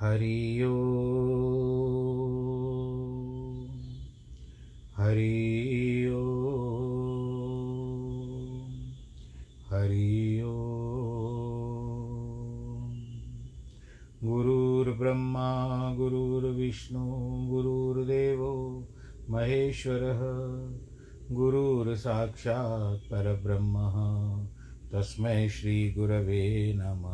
हरि ओ। हरि ओ। हरि ओ। गुरुर्ब्रह्मा, गुरुर्विष्णु, गुरुर्देवो, महेश्वरः, गुरुर्साक्षात् परब्रह्म। तस्मै श्रीगुरवे नमः।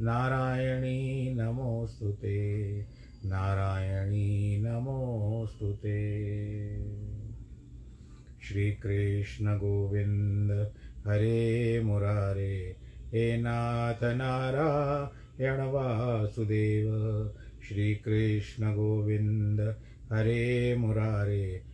नारायणी नमोऽस्तु ते। नारायणी नमोऽस्तु ते। श्रीकृष्णगोविन्द हरे मुरारे, हे नाथ नारायण वासुदेव। श्रीकृष्णगोविन्द हरे मुरारे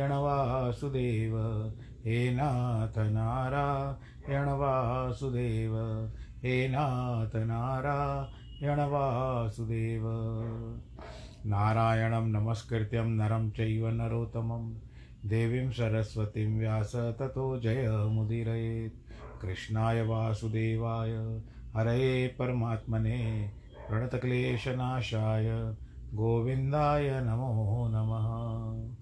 वासुदेव हे नाथ नारायण वासुदेव हे नाथ नारायण वासुदेव नारायणं नमस्कृत्यं नरं चैव नरोत्तमं, देवीं सरस्वतीं व्यास ततो जयमुदीरयेत् कृष्णाय वासुदेवाय, हरये परमात्मने, प्रणतक्लेशनाशाय, गोविन्दाय नमो नमः।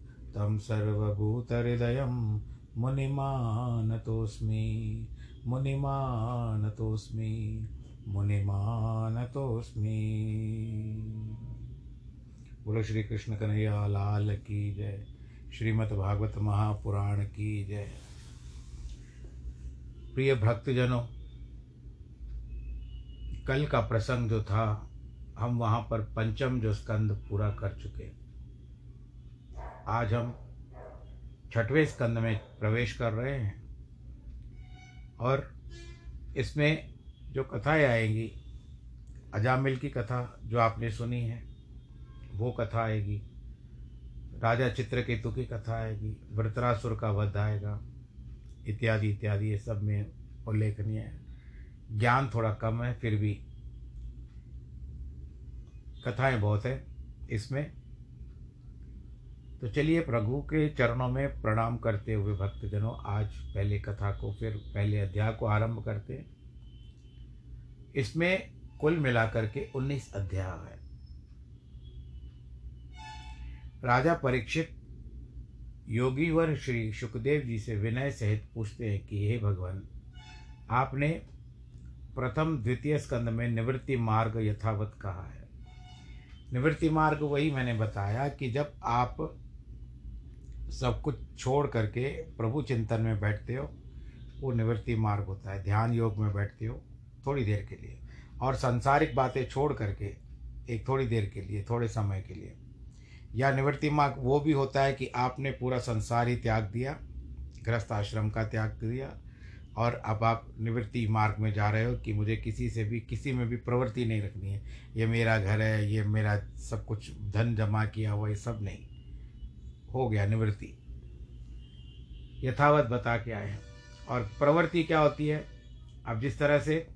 तं सर्वभूतहृदयं मुनिमानतोऽस्मि मुनिमानतोऽस्मि मुनिमानतोऽस्मि। बोलो श्री कृष्ण कन्हैया, लाल की जय। श्रीमद् भागवत महापुराण की जय। प्रिय भक्तजनों, कल का प्रसंग जो था, हम वहाँ पर पंचम जो स्कंद पूरा कर चुके आज हम छठवें स्कंद में प्रवेश कर रहे हैं। और इसमें जो कथाएँ आएँगी, अजामिल की कथा जो आपने सुनी है, वो कथा आएगी। राजा चित्रकेतु की कथा आएगी, वृतरासुर का वध आएगा, इत्यादि इत्यादि, ये सब में उल्लेखनीय है। ज्ञान थोड़ा कम है, फिर भी कथाएँ बहुत है। इसमें तो चलिए प्रभु के चरणों में प्रणाम करते हुए भक्तजनों, आज पहले कथा को फिर पहले अध्याय को आरंभ करते हैं। इसमें कुल मिलाकर के उन्नीस अध्याय है। राजा परीक्षित योगीवर श्री सुखदेव जी से विनय सहित पूछते हैं कि, हे भगवान, आपने प्रथम द्वितीय स्कंद में निवृत्ति मार्ग यथावत कहा है? निवृत्ति मार्ग वही मैंने बताया कि जब आप सब कुछ छोड़ करके प्रभु चिंतन में बैठते हो, वो निवृत्ति मार्ग होता है। ध्यान योग में बैठते हो थोड़ी देर के लिए। और सांसारिक बातें छोड़ करके एक थोड़ी देर के लिए, थोड़े समय के लिए। या निवृत्ति मार्ग वो भी होता है कि आपने पूरा संसार ही त्याग दिया, गृहस्थ आश्रम का त्याग दिया, और अब आप निवृत्ति मार्ग में जा रहे हो कि मुझे किसी से भी, किसी में भी प्रवृत्ति नहीं रखनी है। ये मेरा घर है, ये मेरा सब कुछ, धन जमा किया हुआ, ये सब नहीं। हो गया निवृत्ति। यथावत बता के आए हैं। और प्रवृत्ति क्या होती है? अब जिस तरह से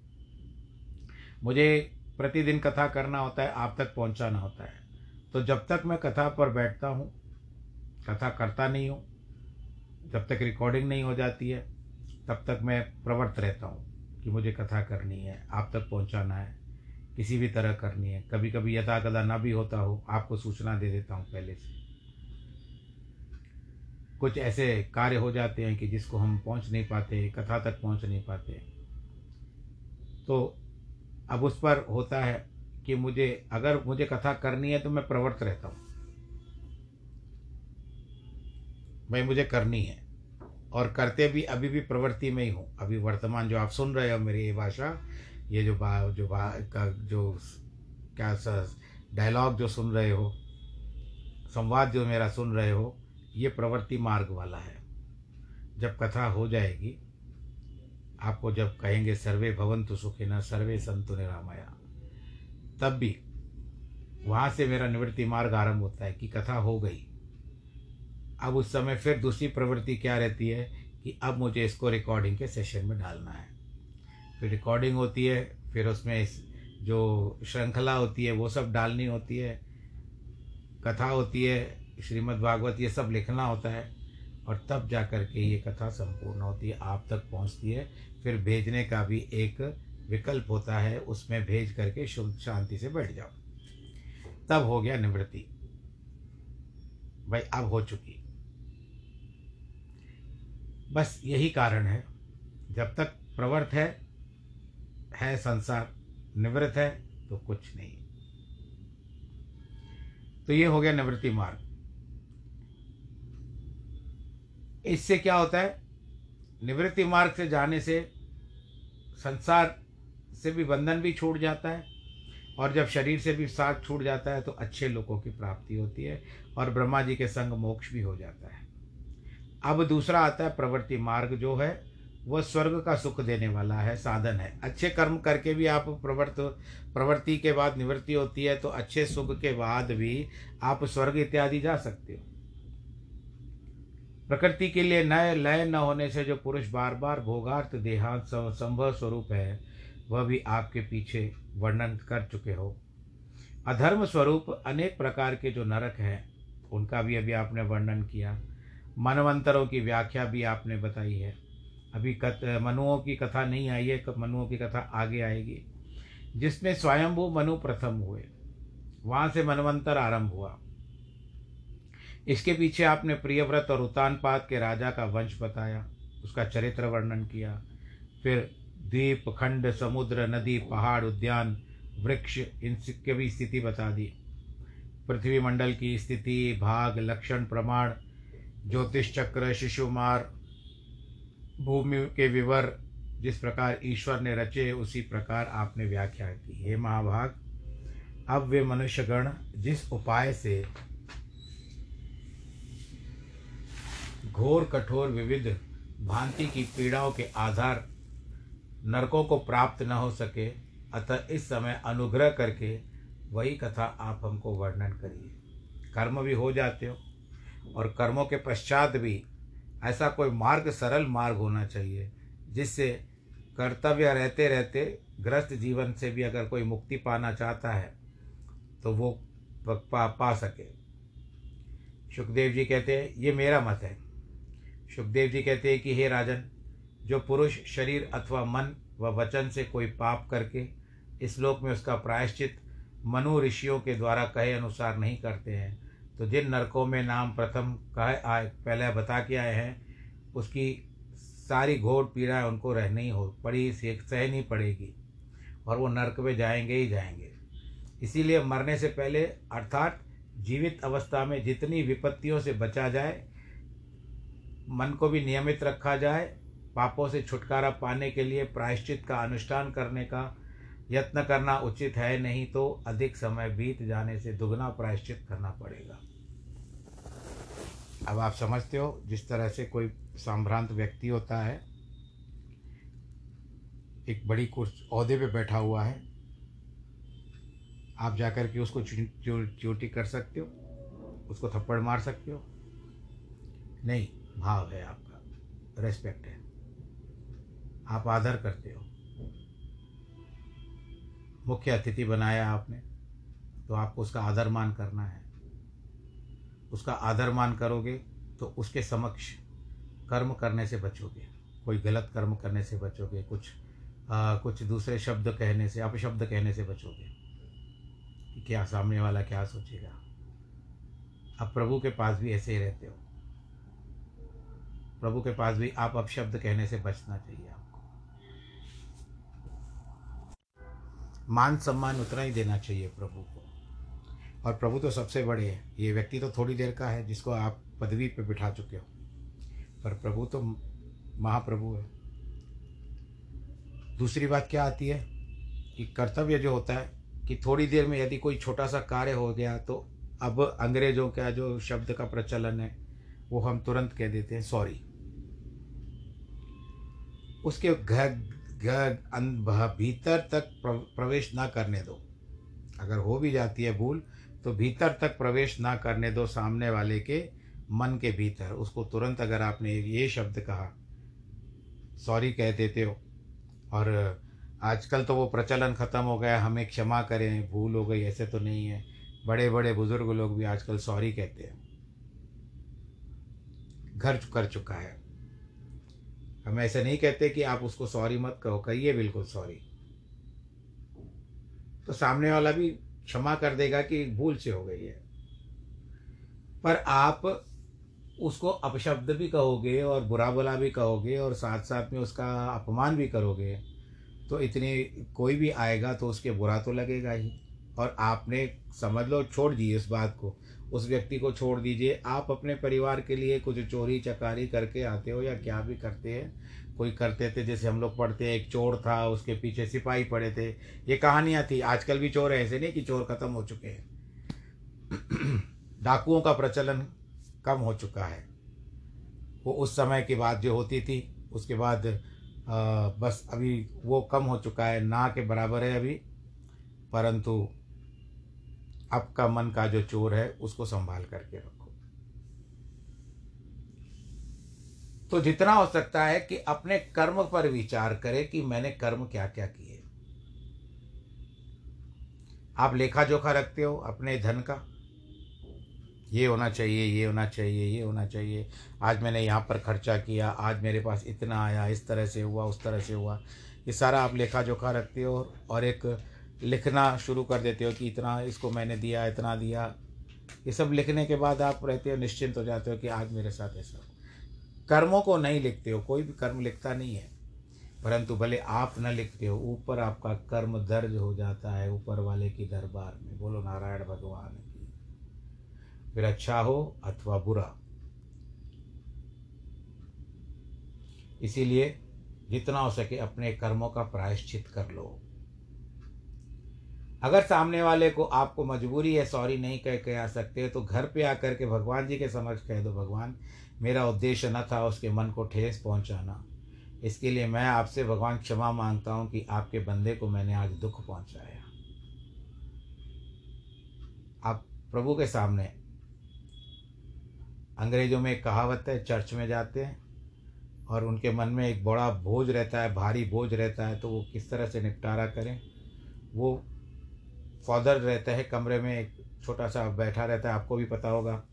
मुझे प्रतिदिन कथा करना होता है, आप तक पहुंचाना होता है। तो जब तक मैं कथा पर बैठता हूँ, कथा करता नहीं हूँ, जब तक रिकॉर्डिंग नहीं हो जाती है, तब तक मैं प्रवृत्त रहता हूँ कि मुझे कथा करनी है, आप तक पहुँचाना है, किसी भी तरह करनी है। कभी कभी यथा कदा ना भी होता हो, आपको सूचना दे देता हूँ पहले से। कुछ ऐसे कार्य हो जाते हैं कि जिसको हम पहुँच नहीं पाते, कथा तक पहुँच नहीं पाते। तो अब उस पर होता है कि मुझे, अगर मुझे कथा करनी है तो मैं प्रवृत्त रहता हूँ। भाई, मुझे करनी है। और करते भी, अभी भी प्रवृत्ति में ही हूँ। अभी वर्तमान जो आप सुन रहे हो मेरी ये भाषा, ये जो बा जो बा, का, जो क्या डायलॉग जो सुन रहे हो, संवाद जो मेरा सुन रहे हो ये प्रवृत्ति मार्ग वाला है। जब कथा हो जाएगी, आपको जब कहेंगे, सर्वे भवंतु सुखिना, सर्वे संतु निरामया। तब भी वहाँ से मेरा निवृत्ति मार्ग आरंभ होता है कि कथा हो गई। अब उस समय फिर दूसरी प्रवृत्ति क्या रहती है कि अब मुझे इसको रिकॉर्डिंग के सेशन में डालना है। फिर रिकॉर्डिंग होती है, फिर उसमें जो श्रृंखला होती है, वो सब डालनी होती है। कथा होती है श्रीमद् भागवत ये सब लिखना होता है और तब जा कर के ये कथा संपूर्ण होती है, आप तक पहुँचती है। फिर भेजने का भी एक विकल्प होता है, उसमें भेज करके शुद्ध शांति से बैठ जाओ। तब हो गया निवृत्ति। भाई, अब हो चुकी। बस यही कारण है। जब तक प्रवर्त है है संसार, निवृत्त है तो कुछ नहीं। तो ये हो गया निवृत्ति मार्ग। इससे क्या होता है? निवृत्ति मार्ग से जाने से संसार से भी बंधन भी छूट जाता है और जब शरीर से भी साथ छूट जाता है तो अच्छे लोगों की प्राप्ति होती है और ब्रह्मा जी के संग मोक्ष भी हो जाता है। अब दूसरा आता है प्रवृत्ति मार्ग जो है वह स्वर्ग का सुख देने वाला है, साधन है। अच्छे कर्म करके भी आप प्रवर्त, प्रवृत्ति के बाद निवृत्ति होती है तो अच्छे सुख के बाद भी आप स्वर्ग इत्यादि जा सकते हो। प्रकृति के लिए नए लय न होने से जो पुरुष बार बार भोगार्थ देहांत संभव स्वरूप है, वह भी आपके पीछे वर्णन कर चुके हो। अधर्म स्वरूप अनेक प्रकार के जो नरक हैं, उनका भी अभी आपने वर्णन किया। मनवंतरों की व्याख्या भी आपने बताई है। अभी कथ मनुओं की कथा नहीं आई है मनुओं की कथा आगे आएगी। जिसमें स्वयंभू मनु प्रथम हुए, वहाँ से मनवंतर आरंभ हुआ। इसके पीछे आपने प्रियव्रत और उतानपाद के राजा का वंश बताया, उसका चरित्र वर्णन किया। फिर द्वीप, खंड, समुद्र, नदी, पहाड़, उद्यान, वृक्ष, इन की भी स्थिति बता दी। पृथ्वी मंडल की स्थिति, भाग, लक्षण, प्रमाण, ज्योतिष चक्र, शिशुमार, भूमि के विवर, जिस प्रकार ईश्वर ने रचे, उसी प्रकार आपने व्याख्या की। हे महाभाग, अब वे मनुष्यगण जिस उपाय से घोर कठोर विविध भांति की पीड़ाओं के आधार नरकों को प्राप्त न हो सके अतः इस समय अनुग्रह करके वही कथा आप हमको वर्णन करिए। कर्म भी हो जाते हो और कर्मों के पश्चात भी ऐसा कोई मार्ग सरल मार्ग होना चाहिए जिससे कर्तव्य रहते रहते ग्रस्त जीवन से भी अगर कोई मुक्ति पाना चाहता है तो वो पा, पा सके। सुखदेव जी कहते हैं ये मेरा मत है। सुखदेव जी कहते हैं कि हे राजन, जो पुरुष शरीर अथवा मन व वचन से कोई पाप करके इस लोक में उसका प्रायश्चित मनु ऋषियों के द्वारा कहे अनुसार नहीं करते हैं तो जिन नरकों में नाम प्रथम कहे आए, पहले बता के आए हैं, उसकी सारी घोर पीड़ा उनको रहनी हो, पड़ी सहनी पड़ेगी, और वो नरक में जाएँगे ही जाएँगे। इसीलिए मरने से पहले, अर्थात जीवित अवस्था में जितनी विपत्तियों से बचा जाए मन को भी नियमित रखा जाए, पापों से छुटकारा पाने के लिए प्रायश्चित का अनुष्ठान करने का यत्न करना उचित है, नहीं तो अधिक समय बीत जाने से दुगना प्रायश्चित करना पड़ेगा। अब आप समझते हो, जिस तरह से कोई संभ्रांत व्यक्ति होता है, एक बड़ी कुर्स अहदे पे बैठा हुआ है, आप जाकर के उसको चोटी कर सकते हो, उसको थप्पड़ मार सकते हो। नहीं भाव है आपका। रेस्पेक्ट है। आप आदर करते हो। मुख्य अतिथि बनाया आपने तो आपको उसका आदर मान करना है। उसका आदर मान करोगे तो उसके समक्ष कर्म करने से बचोगे। कोई गलत कर्म करने से बचोगे कुछ आ, कुछ दूसरे शब्द कहने से अपशब्द कहने से बचोगे। क्या सामने वाला क्या सोचेगा? अब प्रभु के पास भी ऐसे ही रहते हो। प्रभु के पास भी आप अपशब्द कहने से बचना चाहिए आपको। मान सम्मान उतना ही देना चाहिए प्रभु को। और प्रभु तो सबसे बड़े हैं। ये व्यक्ति तो थोड़ी देर का है जिसको आप पदवी पे बिठा चुके हो। पर प्रभु तो महाप्रभु है। दूसरी बात क्या आती है कि कर्तव्य जो होता है कि थोड़ी देर में यदि कोई छोटा सा कार्य हो गया तो अब अंग्रेज़ों का जो शब्द का प्रचलन है, वो हम तुरंत कह देते हैं, सॉरी। उसके घर भीतर तक प्रवेश ना करने दो। अगर हो भी जाती है भूल तो भीतर तक प्रवेश ना करने दो सामने वाले के मन के भीतर। उसको तुरंत अगर आपने ये शब्द कहा, सॉरी कह देते हो, और आजकल तो वो प्रचलन ख़त्म हो गया, हमें क्षमा करें, भूल हो गई, ऐसे तो नहीं है। बड़े बड़े बुज़ुर्ग लोग भी आजकल सॉरी कहते हैं। घर कर चुका है। हम ऐसे नहीं कहते कि आप उसको सॉरी मत कहो, कहिए बिल्कुल सॉरी तो सामने वाला भी क्षमा कर देगा कि भूल से हो गई है। पर आप उसको अपशब्द भी कहोगे और बुरा भला भी कहोगे और साथ साथ में उसका अपमान भी करोगे तो इतनी कोई भी आएगा तो उसके बुरा तो लगेगा ही। और आपने समझ लो छोड़ दिए इस बात को। उस व्यक्ति को छोड़ दीजिए। आप अपने परिवार के लिए कुछ चोरी चकारी करके आते हो या क्या भी करते हैं? कोई करते थे जैसे हम लोग पढ़ते हैं एक चोर था उसके पीछे सिपाही पड़े थे। ये कहानियाँ थी। आजकल भी चोर ऐसे नहीं कि चोर ख़त्म हो चुके हैं। डाकुओं का प्रचलन कम हो चुका है। वो उस समय की बात जो होती थी उसके बाद आ, बस अभी वो कम हो चुका है। ना के बराबर है अभी परंतु आपका मन का जो चोर है, उसको संभाल करके रखो। तो जितना हो सकता है कि अपने कर्म पर विचार करें कि मैंने कर्म क्या क्या किए। आप लेखा जोखा रखते हो अपने धन का। ये होना चाहिए, ये होना चाहिए, ये होना चाहिए। आज मैंने यहाँ पर खर्चा किया, आज मेरे पास इतना आया, इस तरह से हुआ, उस तरह से हुआ। ये सारा आप लेखा जोखा रखते हो और एक लिखना शुरू कर देते हो कि इतना इसको मैंने दिया, इतना दिया। ये सब लिखने के बाद आप रहते हो, निश्चिंत हो जाते हो कि आज मेरे साथ ऐसा कर्मों को नहीं लिखते हो, कोई भी कर्म लिखता नहीं है। परंतु भले आप न लिखते हो, ऊपर आपका कर्म दर्ज हो जाता है ऊपर वाले की दरबार में। बोलो, नारायण भगवान की। फिर अच्छा हो अथवा बुरा। इसीलिए जितना हो सके अपने कर्मों का प्रायश्चित कर लो। अगर सामने वाले को आपको मजबूरी है सॉरी नहीं कह के आ सकते तो घर पे आकर के भगवान जी के समक्ष कह दो, भगवान, मेरा उद्देश्य न था उसके मन को ठेस पहुंचाना। इसके लिए मैं आपसे, भगवान, क्षमा माँगता हूँ कि आपके बंदे को मैंने आज दुख पहुँचाया। आप प्रभु के सामने अंग्रेज़ों में एक कहावत है, चर्च में जाते हैं और उनके मन में एक बड़ा बोझ रहता है, भारी बोझ रहता है तो वो किस तरह से निपटारा करें? वो फादर रहता है कमरे में, एक छोटा सा बैठा रहता है, आपको भी पता होगा।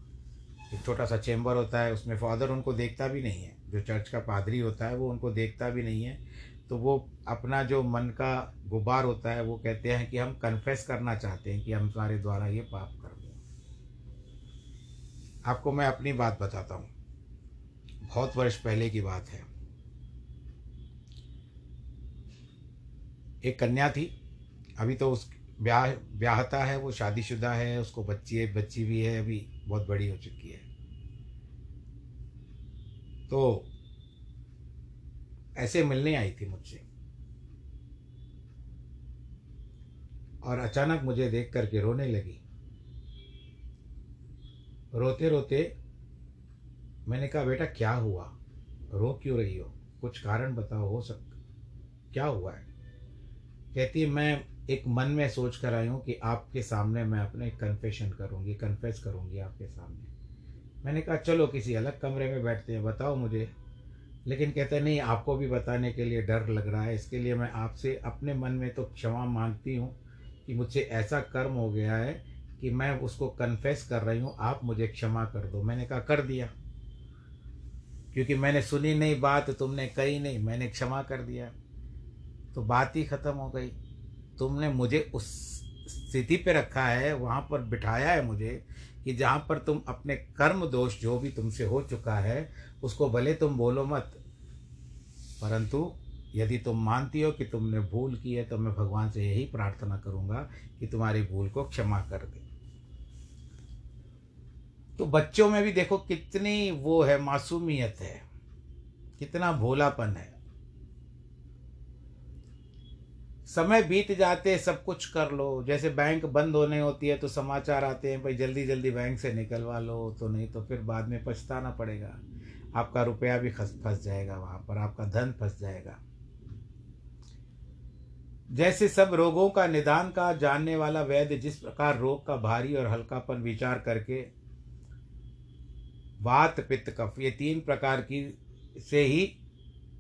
एक छोटा सा चैम्बर होता है, उसमें फादर उनको देखता भी नहीं है। जो चर्च का पादरी होता है, वो उनको देखता भी नहीं है। तो वो अपना जो मन का गुबार होता है, वो कहते हैं कि हम कन्फेस करना चाहते हैं कि हम हमारे द्वारा ये पाप कर दें आपको मैं अपनी बात बताता हूँ। बहुत वर्ष पहले की बात है। एक कन्या थी। अभी तो उस ब्याह, ब्याहता है, वो शादीशुदा है, उसको बच्ची है, बच्ची भी है, अभी बहुत बड़ी हो चुकी है। तो ऐसे मिलने आई थी मुझसे। और अचानक मुझे देख करके रोने लगी। रोते रोते मैंने कहा, बेटा, क्या हुआ? रो क्यों रही हो? कुछ कारण बताओ, हो सक, क्या हुआ है? कहती है, मैं एक मन में सोच कर आई हूँ कि आपके सामने मैं अपने कन्फेशन करूँगी कन्फेस करूँगी आपके सामने। मैंने कहा, चलो किसी अलग कमरे में बैठते हैं, बताओ मुझे। लेकिन कहते नहीं, आपको भी बताने के लिए डर लग रहा है, इसके लिए मैं आपसे अपने मन में तो क्षमा मांगती हूँ कि मुझसे ऐसा कर्म हो गया है कि मैं उसको कन्फेस कर रही हूँ, आप मुझे क्षमा कर दो। मैंने कहा, कर दिया। क्योंकि मैंने सुनी नहीं बात, तुमने कही नहीं, मैंने क्षमा कर दिया। तो बात ही ख़त्म हो गई। तुमने मुझे उस स्थिति पे रखा है, वहाँ पर बिठाया है मुझे कि जहाँ पर तुम अपने कर्म दोष जो भी तुमसे हो चुका है, उसको भले तुम बोलो मत। परंतु यदि तुम मानती हो कि तुमने भूल की है तो मैं भगवान से यही प्रार्थना करूँगा कि तुम्हारी भूल को क्षमा कर दे। तो बच्चों में भी देखो कितनी वो है, मासूमियत है, कितना भोलापन है। समय बीत जाते, सब कुछ कर लो। जैसे बैंक बंद होने होती है तो समाचार आते हैं, भाई जल्दी जल्दी बैंक से निकलवा लो तो नहीं तो फिर बाद में पछताना पड़ेगा। आपका रुपया भी फंस जाएगा वहाँ पर, आपका धन फंस जाएगा। जैसे सब रोगों का निदान का, जानने वाला वैद्य जिस प्रकार रोग का भारी और हल्कापन विचार करके वात, पित्त, कफ, ये तीन प्रकार की से ही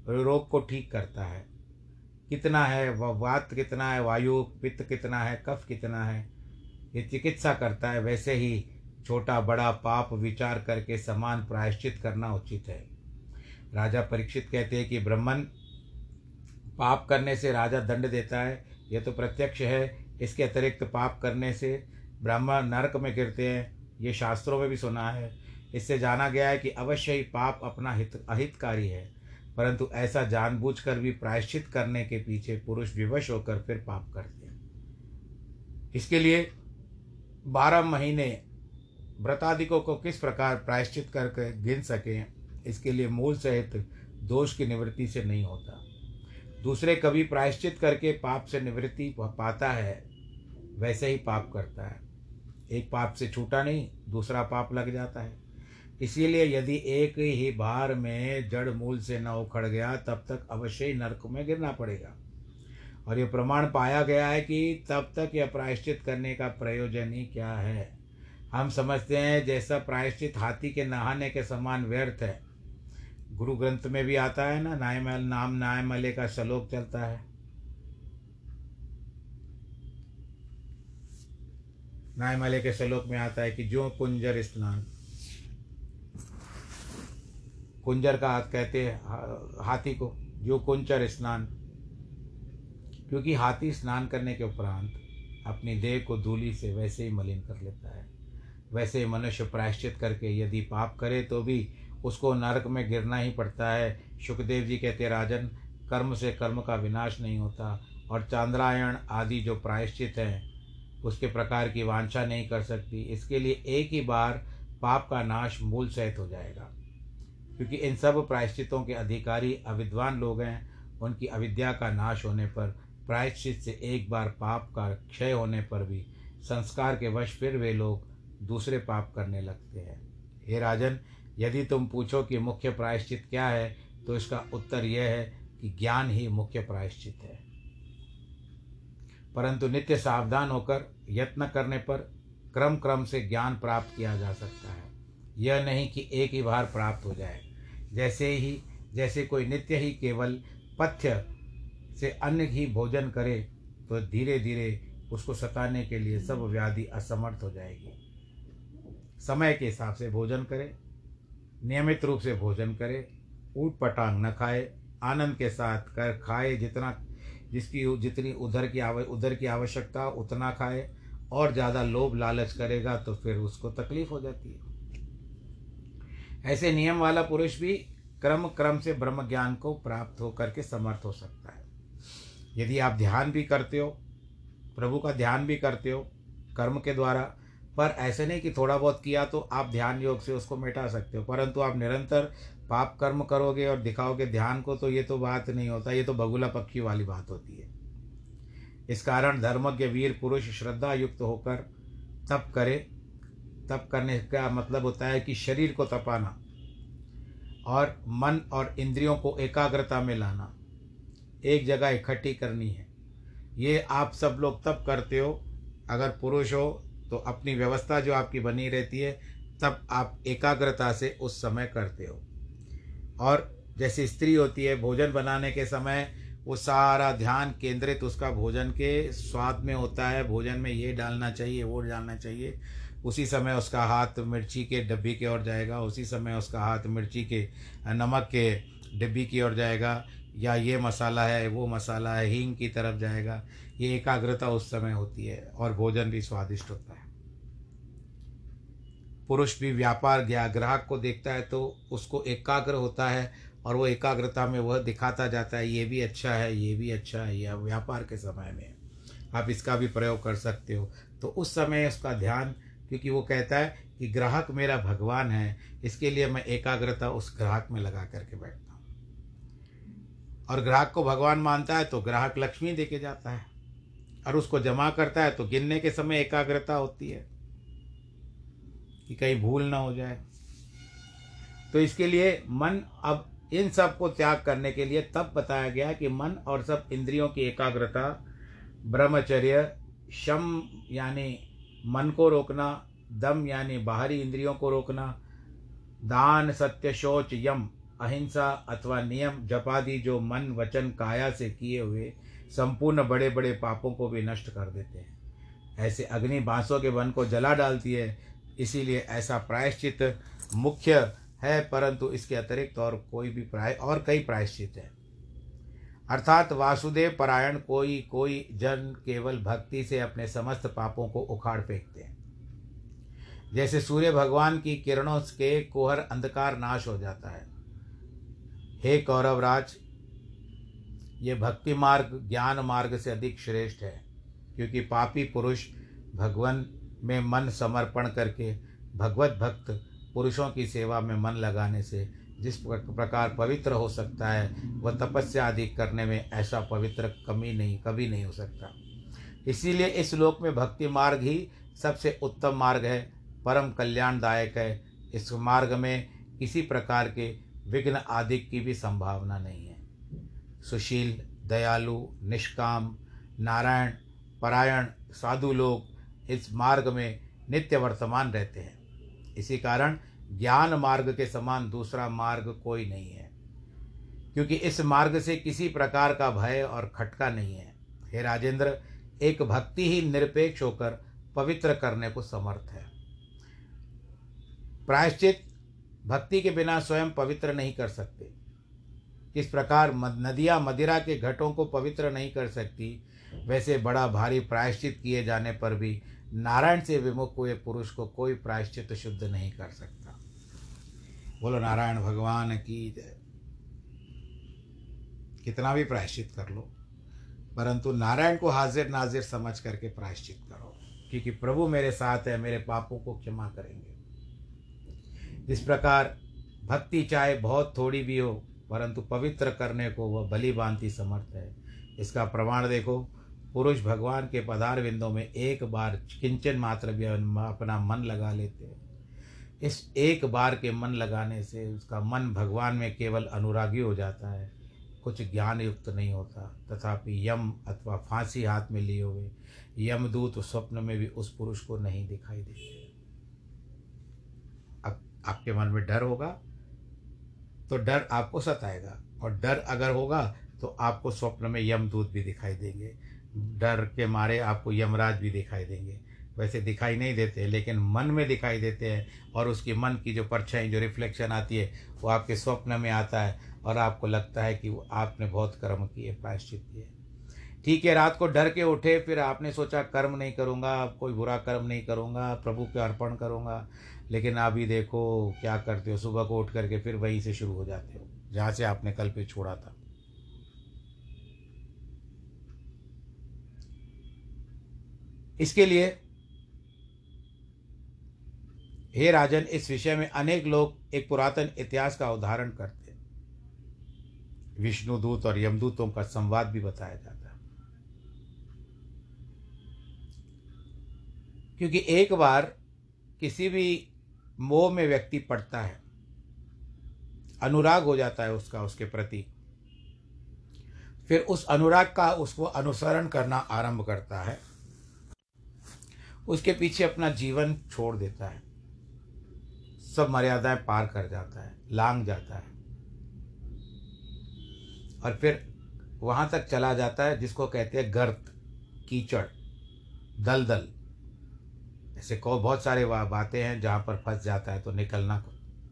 रोग को ठीक करता है। कितना है वात कितना है, वायु पित्त कितना है, कफ कितना है, ये चिकित्सा करता है, वैसे ही छोटा बड़ा पाप विचार करके समान प्रायश्चित करना उचित है। राजा परीक्षित कहते हैं कि ब्राह्मण पाप करने से राजा दंड देता है यह तो प्रत्यक्ष है, इसके अतिरिक्त पाप करने से ब्राह्मण नरक में गिरते हैं, ये शास्त्रों में भी सुना है। इससे जाना गया है कि अवश्य ही पाप अपना हित, अहितकारी है। परंतु ऐसा जानबूझकर भी प्रायश्चित करने के पीछे पुरुष विवश होकर फिर पाप करते हैं। इसके लिए बारह महीने व्रतादिकों को किस प्रकार प्रायश्चित करके गिन सकें, इसके लिए मूल सहित दोष की निवृत्ति से नहीं होता। दूसरे कभी प्रायश्चित करके पाप से निवृत्ति पाता है, वैसे ही पाप करता है। एक पाप से छूटा नहीं, दूसरा पाप लग जाता है। इसीलिए यदि एक ही बार में जड़ मूल से न उखड़ गया, तब तक अवश्य ही नरक में गिरना पड़ेगा। और ये प्रमाण पाया गया है कि तब तक यह प्रायश्चित करने का प्रयोजन ही क्या है। हम समझते हैं, जैसा प्रायश्चित हाथी के नहाने के समान व्यर्थ है। गुरु ग्रंथ में भी आता है ना नायमल नाम नायमले का श्लोक चलता है। नायमले के श्लोक में आता है कि जो कुंजर स्नान। कुंजर का हाथ कहते हैं हाथी को, जो कुंचर स्नान। क्योंकि हाथी स्नान करने के उपरांत अपनी देह को धूली से वैसे ही मलिन कर लेता है। वैसे मनुष्य प्रायश्चित करके यदि पाप करे तो भी उसको नरक में गिरना ही पड़ता है। सुखदेव जी कहते, राजन, कर्म से कर्म का विनाश नहीं होता और चांद्रायण आदि जो प्रायश्चित हैं, उसके प्रकार की वांछा नहीं कर सकती। इसके लिए एक ही बार पाप का नाश मूल सहित हो जाएगा। क्योंकि इन सब प्रायश्चितों के अधिकारी अविद्वान लोग हैं। उनकी अविद्या का नाश होने पर, प्रायश्चित से एक बार पाप का क्षय होने पर भी संस्कार के वश फिर वे लोग दूसरे पाप करने लगते हैं। हे राजन, यदि तुम पूछो कि मुख्य प्रायश्चित क्या है तो इसका उत्तर यह है कि ज्ञान ही मुख्य प्रायश्चित है। परंतु नित्य सावधान होकर यत्न करने पर क्रम क्रम से ज्ञान प्राप्त किया जा सकता है। यह नहीं कि एक ही बार प्राप्त हो जाए। जैसे ही, जैसे कोई नित्य ही केवल पथ्य से अन्न ही भोजन करे तो धीरे धीरे उसको सताने के लिए सब व्याधि असमर्थ हो जाएगी। समय के हिसाब से भोजन करे, नियमित रूप से भोजन करे, ऊट पटांग न खाए, आनंद के साथ कर खाए जितना, जिसकी, जितनी उधर की आव, उधर की आवश्यकता उतना खाए, और ज़्यादा लोभ लालच करेगा तो फिर उसको तकलीफ़ हो जाती है। ऐसे नियम वाला पुरुष भी क्रम क्रम से ब्रह्म ज्ञान को प्राप्त हो करके समर्थ हो सकता है। यदि आप ध्यान भी करते हो, प्रभु का ध्यान भी करते हो, कर्म के द्वारा, पर ऐसे नहीं कि थोड़ा बहुत किया तो आप ध्यान योग से उसको मिटा सकते हो, परंतु आप निरंतर पाप कर्म करोगे और दिखाओगे ध्यान को तो ये तो बात नहीं होता, ये तो बगुला पक्षी वाली बात होती है। इस कारण धर्मज्ञ वीर पुरुष श्रद्धा युक्त होकर तप करे तप करने का मतलब होता है कि शरीर को तपाना और मन और इंद्रियों को एकाग्रता में लाना। एक जगह इकट्ठी करनी है। ये आप सब लोग तब करते हो, अगर पुरुष हो तो अपनी व्यवस्था जो आपकी बनी रहती है, तब आप एकाग्रता से उस समय करते हो। और जैसे स्त्री होती है, भोजन बनाने के समय वो सारा ध्यान केंद्रित उसका भोजन के स्वाद में होता है। भोजन में ये डालना चाहिए, वो डालना चाहिए। उसी समय उसका हाथ मिर्ची के डब्बी की ओर जाएगा, उसी समय उसका हाथ मिर्ची के नमक के डिब्बी की ओर जाएगा, या ये मसाला है, वो मसाला है, हींग की तरफ़ जाएगा। ये एकाग्रता उस समय होती है और भोजन भी स्वादिष्ट होता है। पुरुष भी व्यापार गया ग्राहक को देखता है तो उसको एकाग्र होता है और वो एकाग्रता में वह दिखाता जाता है, ये भी अच्छा है, ये भी अच्छा है, यह व्यापार के समय में। आप इसका भी प्रयोग कर सकते हो। तो उस समय उसका ध्यान क्योंकि वो कहता है कि ग्राहक मेरा भगवान है, इसके लिए मैं एकाग्रता उस ग्राहक में लगा करके बैठता हूँ। और ग्राहक को भगवान मानता है तो ग्राहक लक्ष्मी दे के जाता है। और उसको जमा करता है तो गिनने के समय एकाग्रता होती है कि कहीं भूल ना हो जाए। तो इसके लिए मन अब इन सबको त्याग करने के लिए तब बताया गया कि मन और सब इंद्रियों की एकाग्रता, ब्रह्मचर्य, शम, यानी मन को रोकना, दम यानी बाहरी इंद्रियों को रोकना, दान सत्य शौच यम, अहिंसा अथवा नियम, जपादि जो मन, वचन, काया से किए हुए संपूर्ण बड़े बड़े पापों को भी नष्ट कर देते हैं। ऐसे अग्नि बांसों के वन को जला डालती है, इसीलिए ऐसा प्रायश्चित मुख्य है, परंतु इसके अतिरिक्त और कोई भी प्राय, और कई प्रायश्चित है। अर्थात वासुदेव परायण कोई कोई जन केवल भक्ति से अपने समस्त पापों को उखाड़ फेंकते हैं। जैसे सूर्य भगवान की किरणों के कोहर अंधकार नाश हो जाता है। हे कौरवराज, ये भक्ति मार्ग, ज्ञान मार्ग से अधिक श्रेष्ठ है, क्योंकि पापी पुरुष भगवान में मन समर्पण करके, भगवत भक्त पुरुषों की सेवा में मन लगाने से जिस प्रकार पवित्र हो सकता है, वह तपस्या आदि करने में ऐसा पवित्र कमी नहीं, कभी नहीं हो सकता। इसीलिए इस लोक में भक्ति मार्ग ही सबसे उत्तम मार्ग है, परम कल्याणदायक है। इस मार्ग में किसी प्रकार के विघ्न आदि की भी संभावना नहीं है। सुशील, दयालु, निष्काम, नारायण, परायण, साधु लोग इस मार्ग में नित्य वर्तमान रहते हैं। इसी कारण ज्ञान मार्ग के समान दूसरा मार्ग कोई नहीं है। क्योंकि इस मार्ग से किसी प्रकार का भय और खटका नहीं है। हे राजेंद्र, एक भक्ति ही निरपेक्ष होकर पवित्र करने को समर्थ है। प्रायश्चित, भक्ति के बिना स्वयं पवित्र नहीं कर सकते। किस प्रकार नदियाँ मदिरा के घटों को पवित्र नहीं कर सकती, वैसे बड़ा भारी प्रायश्चित किए जाने पर भी नारायण से विमुख हुए पुरुष को कोई प्रायश्चित शुद्ध नहीं कर सकता। बोलो, नारायण भगवान की जय। कितना भी प्रायश्चित कर लो, परंतु नारायण को हाजिर नाजिर समझ करके प्रायश्चित करो, क्योंकि प्रभु मेरे साथ है, मेरे पापों को क्षमा करेंगे। इस प्रकार भक्ति चाहे बहुत थोड़ी भी हो, परंतु पवित्र करने को वह भली भांति समर्थ है। इसका प्रमाण देखो, पुरुष भगवान के पदार विंदों में एक बार किंचन मात्र भी अपना मन लगा लेते हैं। इस एक बार के मन लगाने से उसका मन भगवान में केवल अनुरागी हो जाता है। कुछ ज्ञान युक्त नहीं होता। तथापि यम अथवा फांसी हाथ में लिए हुए यमदूत स्वप्न में भी उस पुरुष को नहीं दिखाई देते। अब आपके मन में डर होगा तो डर आपको सताएगा। और डर अगर होगा तो आपको स्वप्न में यमदूत भी दिखाई देंगे। डर के मारे आपको यमराज भी दिखाई देंगे। वैसे दिखाई नहीं देते, लेकिन मन में दिखाई देते हैं और उसकी मन की जो परछाई, जो रिफ्लेक्शन आती है, वो आपके स्वप्न में आता है और आपको लगता है कि वो आपने बहुत कर्म किए, प्रायश्चित किए। ठीक है, रात को डर के उठे, फिर आपने सोचा, कर्म नहीं करूँगा कोई बुरा कर्म नहीं करूँगा, प्रभु के अर्पण करूँगा, लेकिन अभी देखो क्या करते हो, सुबह को उठ करके फिर वहीं से शुरू हो जाते हो, जहाँ से आपने कल पे छोड़ा था। इसके लिए हे राजन, इस विषय में अनेक लोग एक पुरातन इतिहास का उदाहरण करते हैं। विष्णुदूत और यमदूतों का संवाद भी बताया जाता है। क्योंकि एक बार किसी भी मोह में व्यक्ति पड़ता है, अनुराग हो जाता है उसका, उसके प्रति। फिर उस अनुराग का उसको अनुसरण करना आरंभ करता है। उसके पीछे अपना जीवन छोड़ देता है। सब मर्यादाएँ पार कर जाता है, लांग जाता है। और फिर वहाँ तक चला जाता है, जिसको कहते हैं गर्त, कीचड़, दलदल। ऐसे को बहुत सारे बातें हैं, जहाँ पर फंस जाता है तो निकलना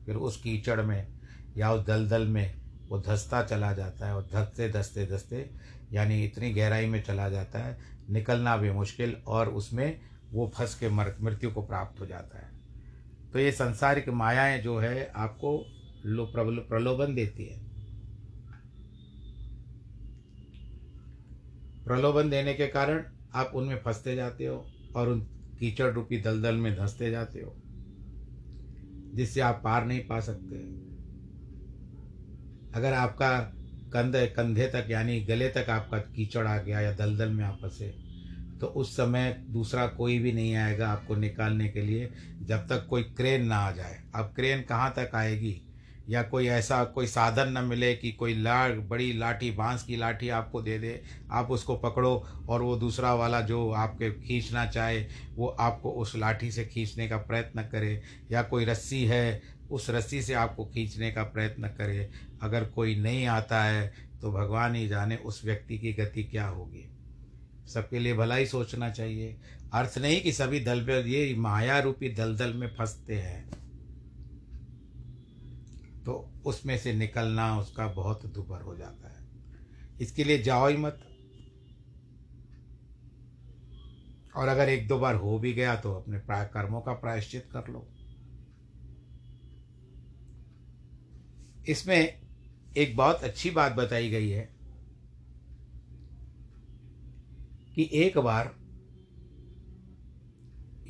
फिर उस कीचड़ में या उस दलदल में वो धसता चला जाता है और धसते धसते धसते, यानी इतनी गहराई में चला जाता है, निकलना भी मुश्किल और उसमें वो फंस के मर, मृत्यु को प्राप्त हो जाता है। तो ये संसारिक मायाएँ जो है आपको प्रलोभन देती है। प्रलोभन देने के कारण आप उनमें फंसते जाते हो और उन कीचड़ रूपी दलदल में धंसते जाते हो, जिससे आप पार नहीं पा सकते। अगर आपका कंधे कंधे तक यानी गले तक आपका कीचड़ आ गया या दलदल में आप फंसे तो उस समय दूसरा कोई भी नहीं आएगा आपको निकालने के लिए जब तक कोई क्रेन ना आ जाए। अब क्रेन कहाँ तक आएगी? या कोई ऐसा कोई साधन न मिले कि कोई ला बड़ी लाठी, बाँस की लाठी आपको दे दे, आप उसको पकड़ो और वो दूसरा वाला जो आपके खींचना चाहे, वो आपको उस लाठी से खींचने का प्रयत्न करे। या कोई रस्सी है, उस रस्सी से आपको खींचने का प्रयत्न करे। अगर कोई नहीं आता है तो भगवान ही जाने उस व्यक्ति की गति क्या होगी। सबके लिए भला ही सोचना चाहिए। अर्थ नहीं कि सभी दल पर ये माया रूपी दलदल में फंसते हैं। तो उसमें से निकलना उसका बहुत दुबर हो जाता है। इसके लिए जाओ ही मत। और अगर एक दो बार हो भी गया तो अपने प्राय कर्मों का प्रायश्चित कर लो। इसमें एक बहुत अच्छी बात बताई गई है कि एक बार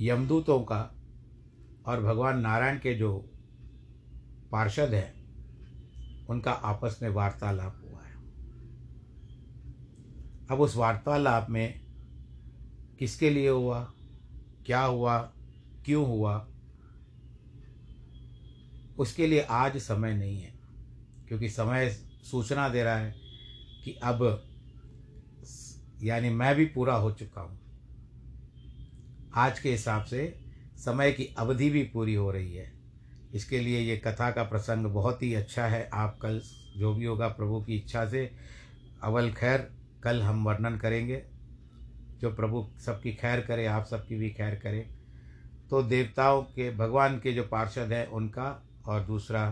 यमदूतों का और भगवान नारायण के जो पार्षद हैं, उनका आपस में वार्तालाप हुआ है। अब उस वार्तालाप में किसके लिए हुआ, क्या हुआ, क्यों हुआ, उसके लिए आज समय नहीं है, क्योंकि समय सूचना दे रहा है कि अब यानी मैं भी पूरा हो चुका हूँ। आज के हिसाब से समय की अवधि भी पूरी हो रही है। इसके लिए ये कथा का प्रसंग बहुत ही अच्छा है। आप कल, जो भी होगा प्रभु की इच्छा से, अवल खैर कल हम वर्णन करेंगे। जो प्रभु सबकी खैर करे, आप सबकी भी खैर करे। तो देवताओं के, भगवान के जो पार्षद हैं उनका, और दूसरा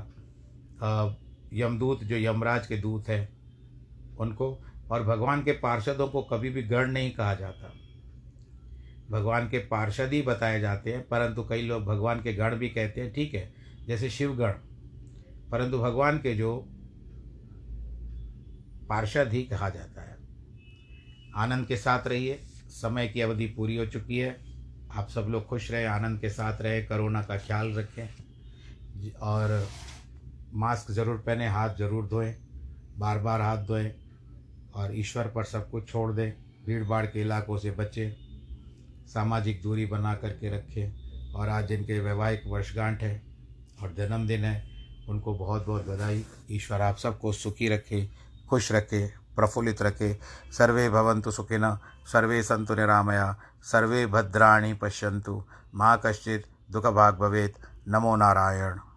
यमदूत, जो यमराज के दूत हैं, उनको और भगवान के पार्षदों को कभी भी गण नहीं कहा जाता। भगवान के पार्षद ही बताए जाते हैं, परंतु कई लोग भगवान के गण भी कहते हैं, ठीक है, जैसे शिवगण परंतु भगवान के जो पार्षद ही कहा जाता है। आनंद के साथ रहिए, समय की अवधि पूरी हो चुकी है। आप सब लोग खुश रहे, आनंद के साथ रहे, कोरोना का ख्याल रखें। और मास्क ज़रूर पहने, हाथ ज़रूर धोएँ, बार बार हाथ धोएँ। और ईश्वर पर सब कुछ छोड़ दें भीड़ भाड़ के इलाकों से बचें, सामाजिक दूरी बना करके रखें और आज जिनके वैवाहिक वर्षगांठ है और जन्मदिन है, उनको बहुत बहुत बधाई। ईश्वर आप सबको सुखी रखे, खुश रखे, प्रफुल्लित रखे। सर्वे भवन्तु सुखिन सर्वे संतु निरामया, सर्वे भद्राणी पश्यन्तु। माँ कश्चित् दुःखभाग् भवेत्। नमो नारायण।